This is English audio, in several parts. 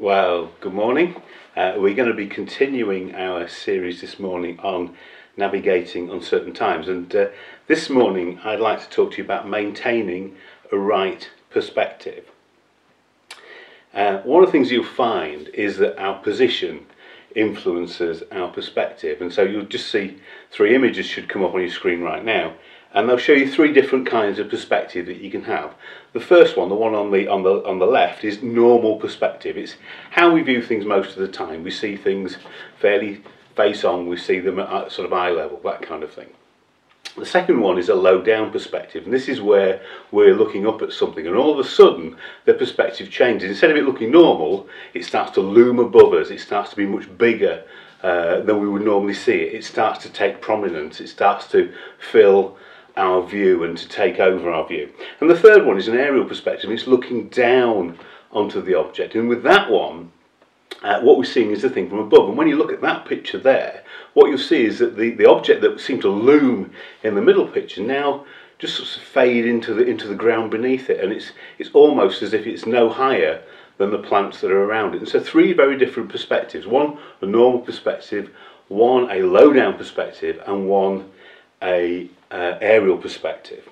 Well, good morning. Uh, we're going to be continuing our series this morning on navigating uncertain times. And uh, this morning, I'd like to talk to you about maintaining a right perspective. Uh, one of the things you'll find is that our position influences our perspective. And so you'll just see three images should come up on your screen right now and they'll show you three different kinds of perspective that you can have. The first one, the one on the on the on the left, is normal perspective. It's how we view things most of the time. We see things fairly face on. We see them at sort of eye level, that kind of thing. The second one is a low down perspective, and this is where we're looking up at something, and all of a sudden the perspective changes. Instead of it looking normal, it starts to loom above us. It starts to be much bigger uh, than we would normally see it. It starts to take prominence. It starts to fill our view and to take over our view. And the third one is an aerial perspective, it's looking down onto the object. And with that one, uh, what we're seeing is the thing from above. And when you look at that picture there, what you'll see is that the, the object that seemed to loom in the middle picture now just sort of fade into the into the ground beneath it, and it's it's almost as if it's no higher than the plants that are around it. And so three very different perspectives: one a normal perspective, one a low down perspective, and one a uh, aerial perspective.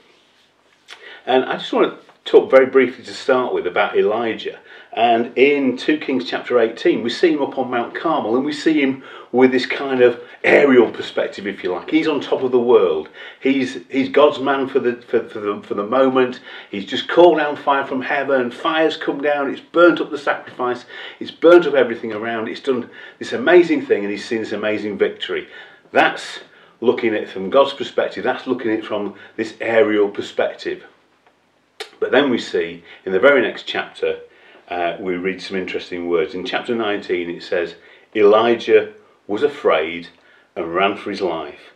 And I just want to talk very briefly to start with about Elijah. And in 2 Kings chapter 18, we see him up on Mount Carmel and we see him with this kind of aerial perspective, if you like. He's on top of the world. He's, he's God's man for the, for, for, the, for the moment. He's just called down fire from heaven. Fire's come down. It's burnt up the sacrifice. It's burnt up everything around. It's done this amazing thing and he's seen this amazing victory. That's looking at it from God's perspective, that's looking at it from this aerial perspective. But then we see in the very next chapter, uh, we read some interesting words. In chapter 19, it says, Elijah was afraid and ran for his life.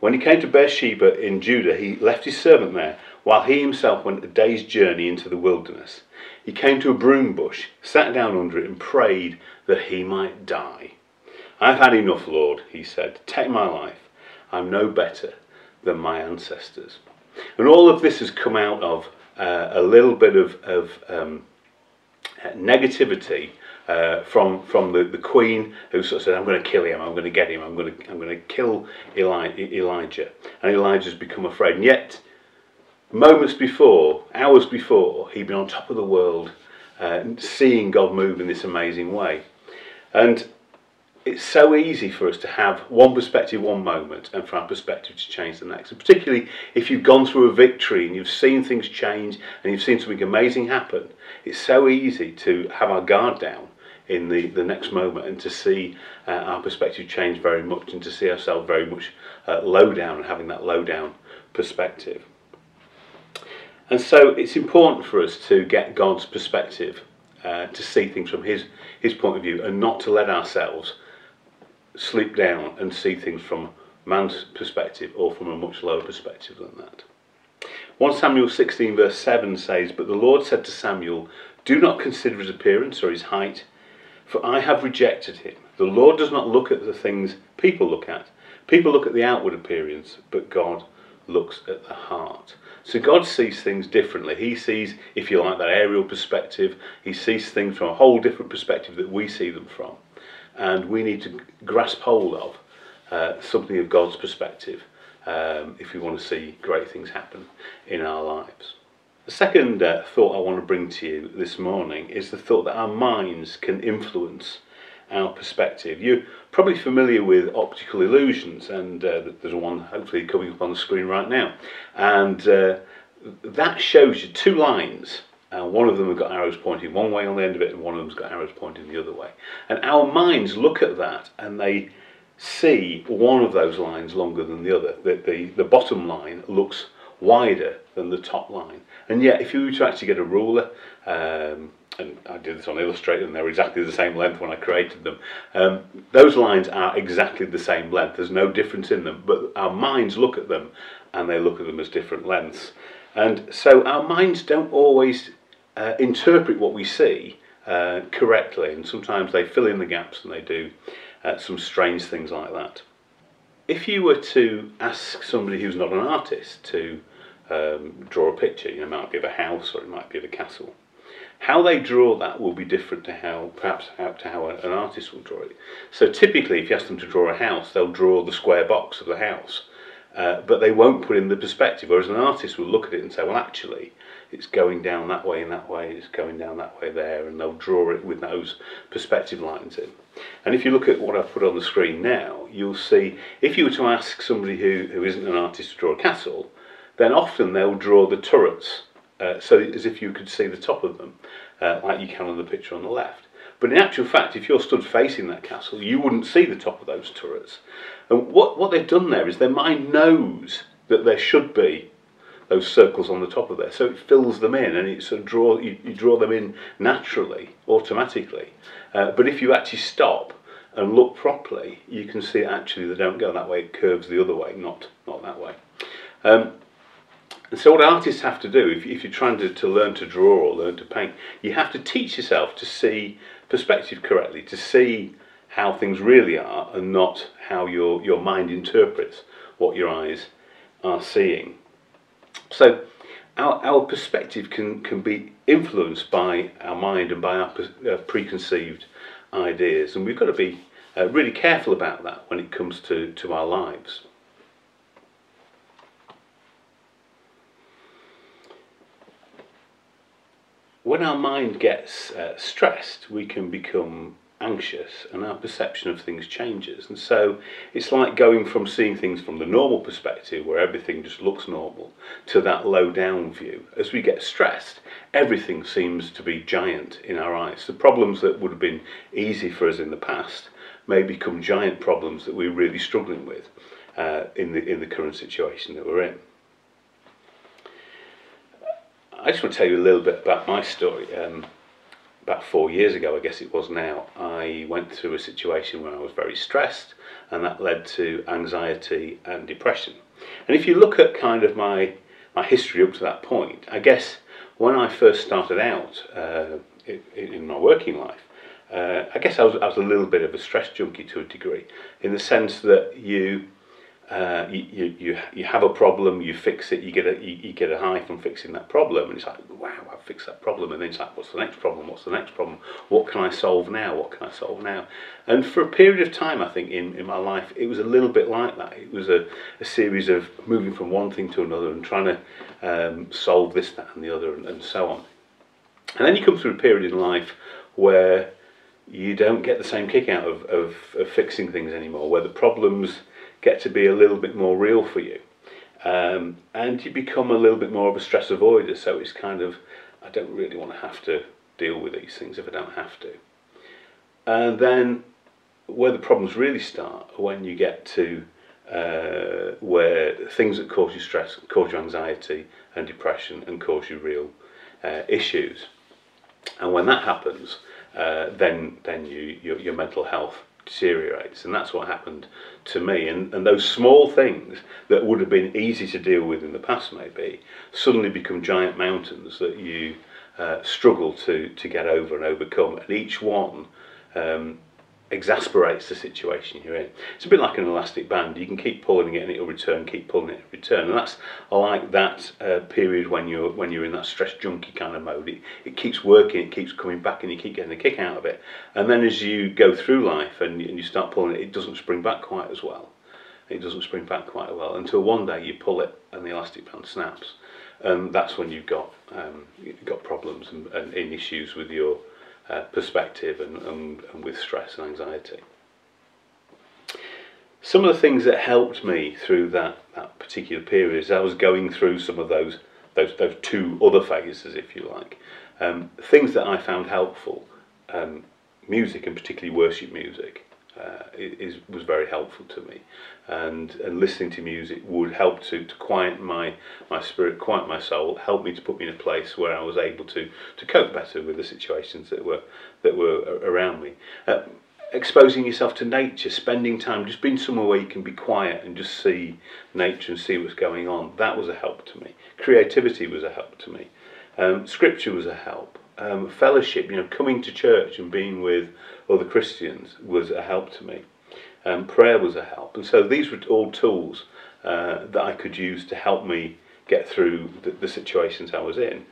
When he came to Beersheba in Judah, he left his servant there, while he himself went a day's journey into the wilderness. He came to a broom bush, sat down under it, and prayed that he might die. I've had enough, Lord, he said. Take my life. I'm no better than my ancestors. And all of this has come out of uh, a little bit of, of um, negativity uh, from from the, the queen who sort of said, "I'm going to kill him. I'm going to get him. I'm going to I'm going to kill Eli- Elijah." And Elijah's become afraid. And yet, moments before, hours before, he'd been on top of the world, uh, seeing God move in this amazing way. And it's so easy for us to have one perspective one moment and for our perspective to change the next. And particularly if you've gone through a victory and you've seen things change and you've seen something amazing happen, it's so easy to have our guard down in the, the next moment and to see uh, our perspective change very much and to see ourselves very much uh, low down and having that low down perspective. And so it's important for us to get God's perspective, uh, to see things from His, his point of view, and not to let ourselves sleep down and see things from man's perspective or from a much lower perspective than that. 1 Samuel 16, verse 7 says, But the Lord said to Samuel, Do not consider his appearance or his height, for I have rejected him. The Lord does not look at the things people look at. People look at the outward appearance, but God looks at the heart. So God sees things differently. He sees, if you like, that aerial perspective. He sees things from a whole different perspective that we see them from and we need to grasp hold of uh, something of God's perspective um, if we want to see great things happen in our lives. The second uh, thought I want to bring to you this morning is the thought that our minds can influence our perspective. You're probably familiar with optical illusions, and uh, there's one hopefully coming up on the screen right now. And uh, that shows you two lines and one of them have got arrows pointing one way on the end of it, and one of them's got arrows pointing the other way. And our minds look at that and they see one of those lines longer than the other. The, the, the bottom line looks wider than the top line. And yet, if you were to actually get a ruler, um, and I did this on Illustrator, and they're exactly the same length when I created them. Um, those lines are exactly the same length. There's no difference in them, but our minds look at them, and they look at them as different lengths. And so our minds don't always uh, interpret what we see uh, correctly, and sometimes they fill in the gaps and they do uh, some strange things like that. If you were to ask somebody who's not an artist to um, draw a picture, you know, it might be of a house or it might be of a castle, how they draw that will be different to how perhaps how, to how an artist will draw it. So typically, if you ask them to draw a house, they'll draw the square box of the house, uh, but they won't put in the perspective. Whereas an artist will look at it and say, well, actually, it's going down that way and that way, it's going down that way there, and they'll draw it with those perspective lines in. And if you look at what I've put on the screen now, you'll see if you were to ask somebody who, who isn't an artist to draw a castle, then often they'll draw the turrets uh, so as if you could see the top of them, uh, like you can on the picture on the left. But in actual fact, if you're stood facing that castle, you wouldn't see the top of those turrets. And what, what they've done there is their mind knows that there should be those circles on the top of there, so it fills them in and it sort of draw you, you draw them in naturally, automatically. Uh, but if you actually stop and look properly, you can see actually they don't go that way; it curves the other way, not not that way. Um, and so, what artists have to do, if, if you're trying to, to learn to draw or learn to paint, you have to teach yourself to see perspective correctly, to see how things really are and not how your, your mind interprets what your eyes are seeing. So, our, our perspective can, can be influenced by our mind and by our uh, preconceived ideas, and we've got to be uh, really careful about that when it comes to, to our lives. when our mind gets uh, stressed, we can become anxious and our perception of things changes. And so it's like going from seeing things from the normal perspective, where everything just looks normal, to that low down view. As we get stressed, everything seems to be giant in our eyes. The problems that would have been easy for us in the past may become giant problems that we're really struggling with uh, in, the, in the current situation that we're in. I just want to tell you a little bit about my story. Um, about four years ago, I guess it was now, I went through a situation where I was very stressed, and that led to anxiety and depression. And if you look at kind of my my history up to that point, I guess when I first started out uh, in, my working life, uh, I guess I was, I was a little bit of a stress junkie to a degree, in the sense that you uh, you, you, you have a problem, you fix it, you get a you, you, get a high from fixing that problem, and it's like, wow, I've fixed that problem, and then it's like, what's the next problem? What's the next problem? What can I solve now? What can I solve now? And for a period of time, I think in, in my life, it was a little bit like that. It was a, a series of moving from one thing to another and trying to um, solve this, that, and the other, and, and so on. And then you come through a period in life where you don't get the same kick out of, of, of fixing things anymore, where the problems get to be a little bit more real for you. Um, and you become a little bit more of a stress avoider, so it's kind of, I don't really want to have to deal with these things if I don't have to. And then where the problems really start when you get to uh, where things that cause you stress, cause you anxiety and depression, and cause you real uh, issues. And when that happens, uh, then then you your, your mental health deteriorates. And that's what happened to me. And, and those small things that would have been easy to deal with in the past, maybe, suddenly become giant mountains that you uh, struggle to, to get over and overcome. And each one um, exasperates the situation you're in. It's a bit like an elastic band. You can keep pulling it and it'll return, keep pulling it, return. And that's I like that uh, period when you're when you're in that stress junkie kind of mode. It, it keeps working, it keeps coming back, and you keep getting a kick out of it. And then as you go through life and, and you start pulling it, it doesn't spring back quite as well. It doesn't spring back quite well until one day you pull it and the elastic band snaps. And that's when you've got um, got problems and, and issues with your uh, perspective and, and, and with stress and anxiety. Some of the things that helped me through that, that particular period is I was going through some of those those, those two other phases, if you like. Um, things that I found helpful, um, music and particularly worship music, uh, is was very helpful to me, and and listening to music would help to, to quiet my my spirit, quiet my soul, help me to put me in a place where I was able to to cope better with the situations that were that were around me. Uh, exposing yourself to nature, spending time, just being somewhere where you can be quiet and just see nature and see what's going on. That was a help to me. Creativity was a help to me. Um, scripture was a help um, fellowship, you know, coming to church and being with other Christians was a help to me. Um, prayer was a help. And so these were all tools uh, that I could use to help me get through the, the, situations I was in.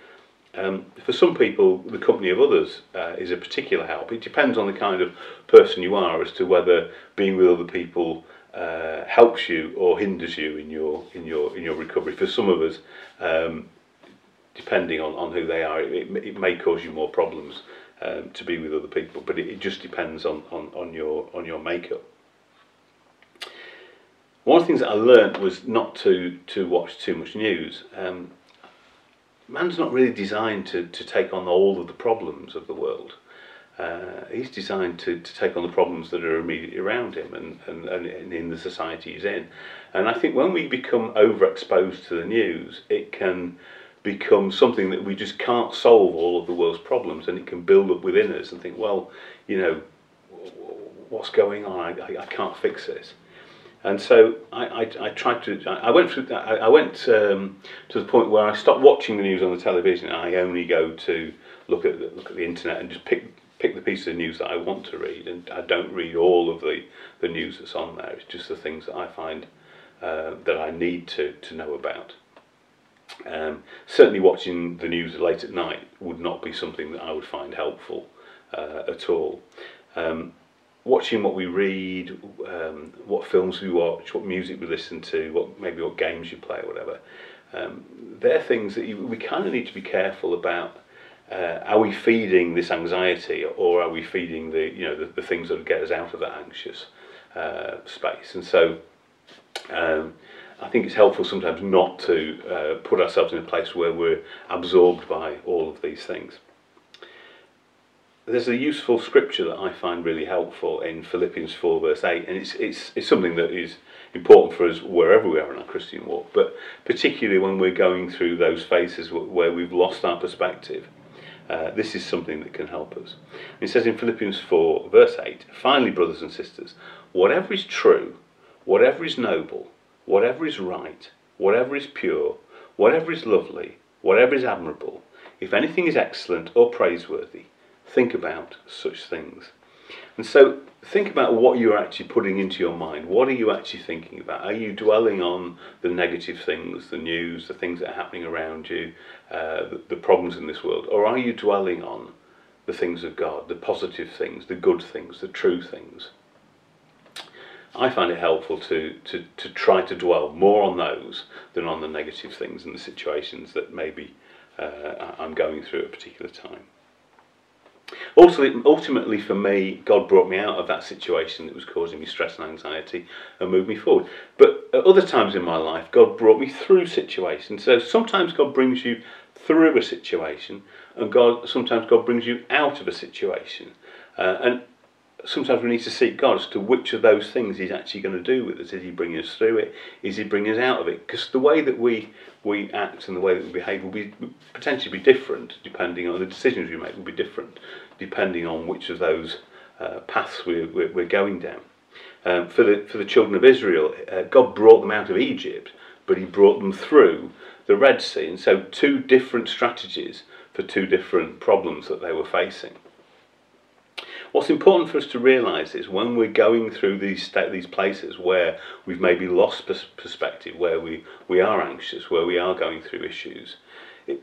Um, for some people, the company of others uh, is a particular help. It depends on the kind of person you are as to whether being with other people uh, helps you or hinders you in your in your in your recovery. For some of us, um, depending on, on who they are, it, it may cause you more problems um, to be with other people. But it, it just depends on, on, on your on your makeup. One of the things that I learned was not to, to watch too much news. Um, man's not really designed to, to take on all of the problems of the world. Uh, he's designed to, to take on the problems that are immediately around him and, and, and in the society he's in. And I think when we become overexposed to the news, it can become something that we just can't solve all of the world's problems and it can build up within us and think, well, you know, what's going on? I, I, I can't fix this. And so I, I, I tried to. I went through. I, I went um, to the point where I stopped watching the news on the television. And I only go to look at the, look at the internet and just pick pick the pieces of news that I want to read. And I don't read all of the, the news that's on there. It's just the things that I find uh, that I need to to know about. Um, certainly, watching the news late at night would not be something that I would find helpful uh, at all. Um, watching what we read, um, what films we watch, what music we listen to, what maybe what games you play or whatever. Um, they're things that you, we kind of need to be careful about. Uh, are we feeding this anxiety, or are we feeding the you know the, the things that get us out of that anxious uh, space? And so, um, I think it's helpful sometimes not to uh, put ourselves in a place where we're absorbed by all of these things there's a useful scripture that I find really helpful in Philippians 4 verse 8 and it's, it's, it's something that is important for us wherever we are in our Christian walk but particularly when we're going through those phases where we've lost our perspective uh, this is something that can help us. It says in Philippians 4 verse 8 finally brothers and sisters whatever is true whatever is noble whatever is right whatever is pure whatever is lovely whatever is admirable if anything is excellent or praiseworthy think about such things. And so think about what you're actually putting into your mind. What are you actually thinking about? Are you dwelling on the negative things, the news, the things that are happening around you, uh, the, the problems in this world? Or are you dwelling on the things of God, the positive things, the good things, the true things? I find it helpful to, to, to try to dwell more on those than on the negative things and the situations that maybe uh, I'm going through at a particular time. Also, ultimately for me, God brought me out of that situation that was causing me stress and anxiety and moved me forward. But at other times in my life, God brought me through situations. So sometimes God brings you through a situation, and God sometimes God brings you out of a situation. Uh, and sometimes we need to seek God as to which of those things He's actually going to do with us. Is He bringing us through it? Is He bringing us out of it? Because the way that we we act and the way that we behave will be potentially be different depending on the decisions we make. Will be different depending on which of those uh, paths we're, we're, we're, going down. Um, for the for the children of Israel, uh, God brought them out of Egypt, but He brought them through the Red Sea, and so two different strategies for two different problems that they were facing. What's important for us to realise is when we're going through these these places where we've maybe lost pers- perspective, where we, we are anxious, where we are going through issues,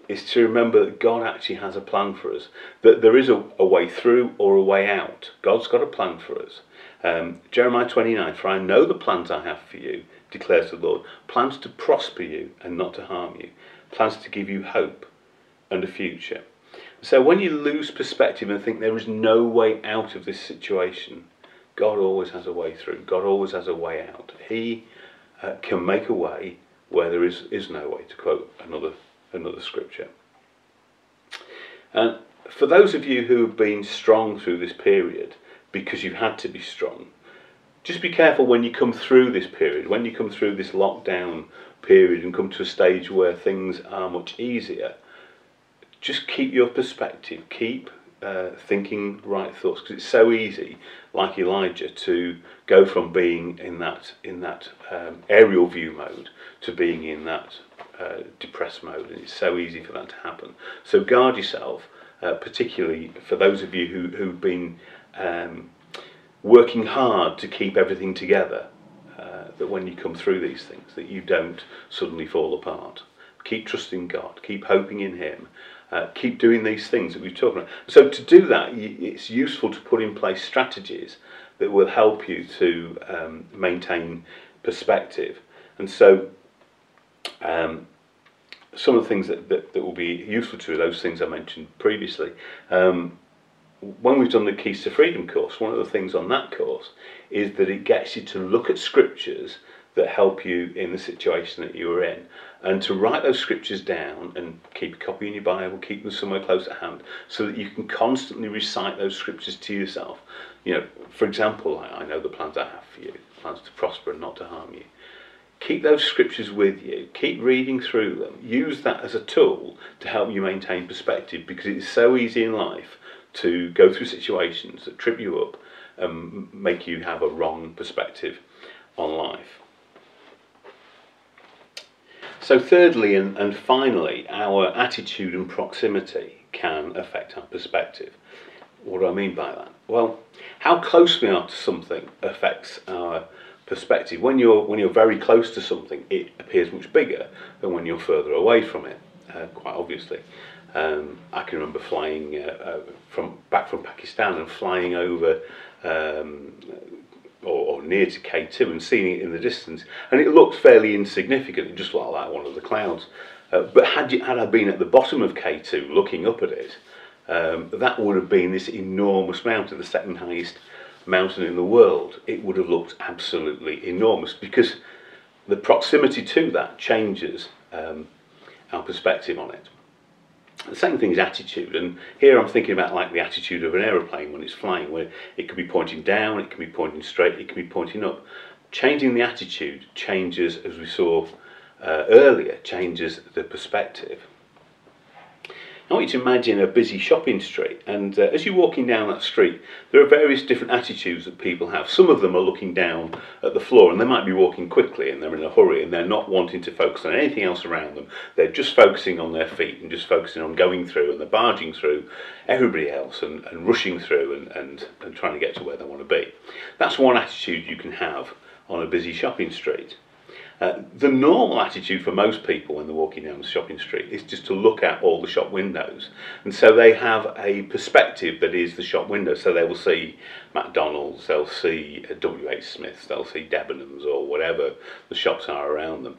is to remember that God actually has a plan for us. That there is a, a way through or a way out. God's got a plan for us. Um, Jeremiah 29, for I know the plans I have for you, declares the Lord. Plans to prosper you and not to harm you. Plans to give you hope and a future. So when you lose perspective and think there is no way out of this situation, God always has a way through. God always has a way out. He uh, can make a way where there is, is no way, to quote another, another scripture. And for those of you who have been strong through this period, because you've had to be strong, just be careful when you come through this period, when you come through this lockdown period and come to a stage where things are much easier just keep your perspective, keep uh, thinking right thoughts, because it's so easy, like Elijah, to go from being in that in that um, aerial view mode to being in that uh, depressed mode, and it's so easy for that to happen. So guard yourself, uh, particularly for those of you who who've been um, working hard to keep everything together. Uh, that when you come through these things, that you don't suddenly fall apart. Keep trusting God, keep hoping in Him, Uh, keep doing these things that we've talked about. So to do that, it's useful to put in place strategies that will help you to um, maintain perspective. And so um, some of the things that, that, that, will be useful to you, those things I mentioned previously. Um, when we've done the Keys to Freedom course, one of the things on that course is that it gets you to look at scriptures that help you in the situation that you're in and to write those scriptures down and keep a copy in your Bible, keep them somewhere close at hand so that you can constantly recite those scriptures to yourself. You know, for example, I, know the plans I have for you, plans to prosper and not to harm you. Keep those scriptures with you, keep reading through them, use that as a tool to help you maintain perspective because it's so easy in life to go through situations that trip you up and make you have a wrong perspective on life. So, thirdly and, and finally, our attitude and proximity can affect our perspective. What do I mean by that? Well, how close we are to something affects our perspective. When you're when you're very close to something, it appears much bigger than when you're further away from it. Uh, quite obviously, um, I can remember flying uh, uh, from back from Pakistan and flying over um, or, or, near to K2 and seeing it in the distance, and it looked fairly insignificant. Just looked like one of the clouds. Uh, but had you, had I been at the bottom of K2 looking up at it, um, that would have been this enormous mountain, the second highest mountain in the world. It would have looked absolutely enormous because the proximity to that changes um, our perspective on it. The second thing is attitude, and here I'm thinking about like the attitude of an aeroplane when it's flying, where it can be pointing down, it can be pointing straight, it can be pointing up. Changing the attitude changes, as we saw uh, earlier, changes the perspective. I want you to imagine a busy shopping street, and uh, as you're walking down that street, there are various different attitudes that people have. Some of them are looking down at the floor, and they might be walking quickly, and they're in a hurry, and they're not wanting to focus on anything else around them. They're just focusing on their feet and just focusing on going through, and they're barging through everybody else and, and rushing through and, and, and trying to get to where they want to be. That's one attitude you can have on a busy shopping street. Uh, the normal attitude for most people when they're walking down the shopping street is just to look at all the shop windows. And so they have a perspective that is the shop window. So they will see McDonald's, they'll see WH Smith's, they'll see Debenhams or whatever the shops are around them.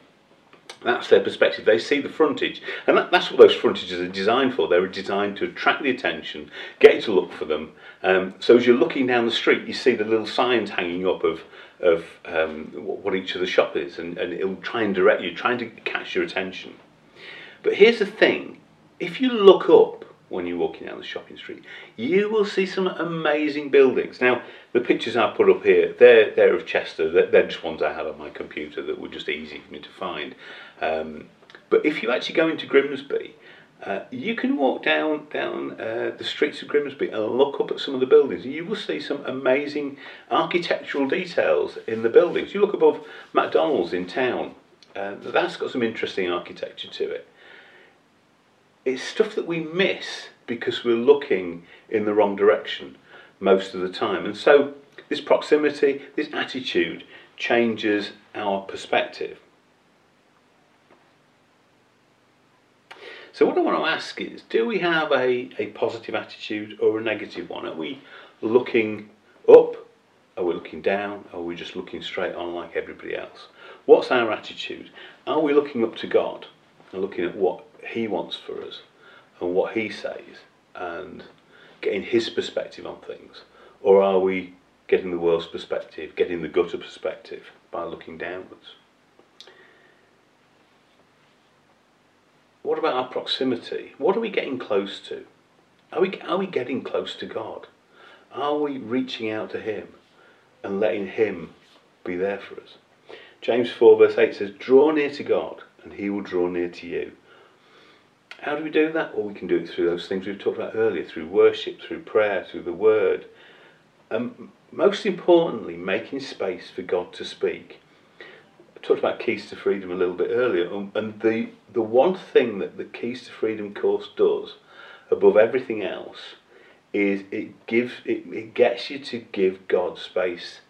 That's their perspective. They see the frontage, and that, that's what those frontages are designed for. They're designed to attract the attention, get you to look for them. Um, so as you're looking down the street, you see the little signs hanging up of of um, what each of the shop is, and, and it'll try and direct you, trying to catch your attention. But here's the thing: if you look up when you're walking down the shopping street, you will see some amazing buildings. Now, the pictures I put up here, they're, they're of Chester, they're, they're just ones I had on my computer that were just easy for me to find. Um, but if you actually go into Grimsby, uh, you can walk down down uh, the streets of Grimsby and look up at some of the buildings. You will see some amazing architectural details in the buildings. You look above McDonald's in town, uh, that's got some interesting architecture to it. It's stuff that we miss because we're looking in the wrong direction most of the time. And so this proximity, this attitude changes our perspective. So what I want to ask is, do we have a, a positive attitude or a negative one? Are we looking up? Are we looking down? Are we just looking straight on like everybody else? What's our attitude? Are we looking up to God and looking at what He wants for us and what He says and getting His perspective on things? Or are we getting the world's perspective, getting the gutter perspective by looking downwards? What about our proximity? What are we getting close to? Are we, are we getting close to God? Are we reaching out to Him and letting Him be there for us? James 4, verse 8 says, Draw near to God, and He will draw near to you. How do we do that? Well, we can do it through those things we've talked about earlier through worship, through prayer, through the Word. And most importantly, making space for God to speak talked about Keys to Freedom a little bit earlier, um, and the the one thing that the Keys to Freedom course does, above everything else, is it gives it, it gets you to give God space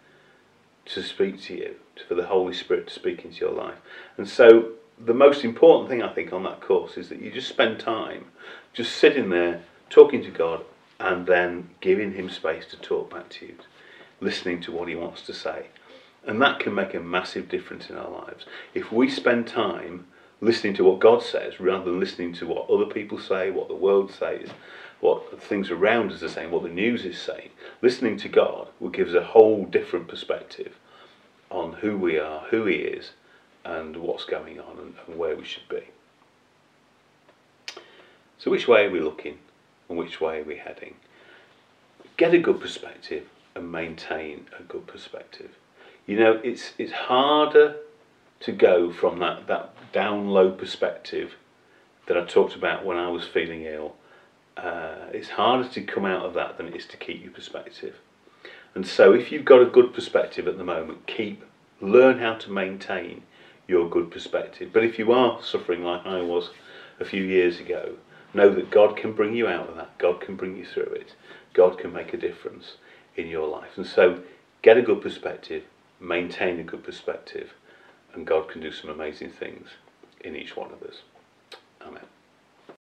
to speak to you, for the Holy Spirit to speak into your life. And so the most important thing I think on that course is that you just spend time just sitting there talking to God and then giving Him space to talk back to you, listening to what He wants to say. And that can make a massive difference in our lives. If we spend time listening to what God says rather than listening to what other people say, what the world says, what things around us are saying, what the news is saying, listening to God will give us a whole different perspective on who we are, who He is, and what's going on and, and where we should be. So, which way are we looking and which way are we heading? Get a good perspective and maintain a good perspective. You know, it's, it's harder to go from that, that down low perspective that I talked about when I was feeling ill. Uh, it's harder to come out of that than it is to keep your perspective. And so, if you've got a good perspective at the moment, keep, learn how to maintain your good perspective. But if you are suffering like I was a few years ago, know that God can bring you out of that. God can bring you through it. God can make a difference in your life. And so get a good perspective, maintain a good perspective, and God can do some amazing things in each one of us. Amen.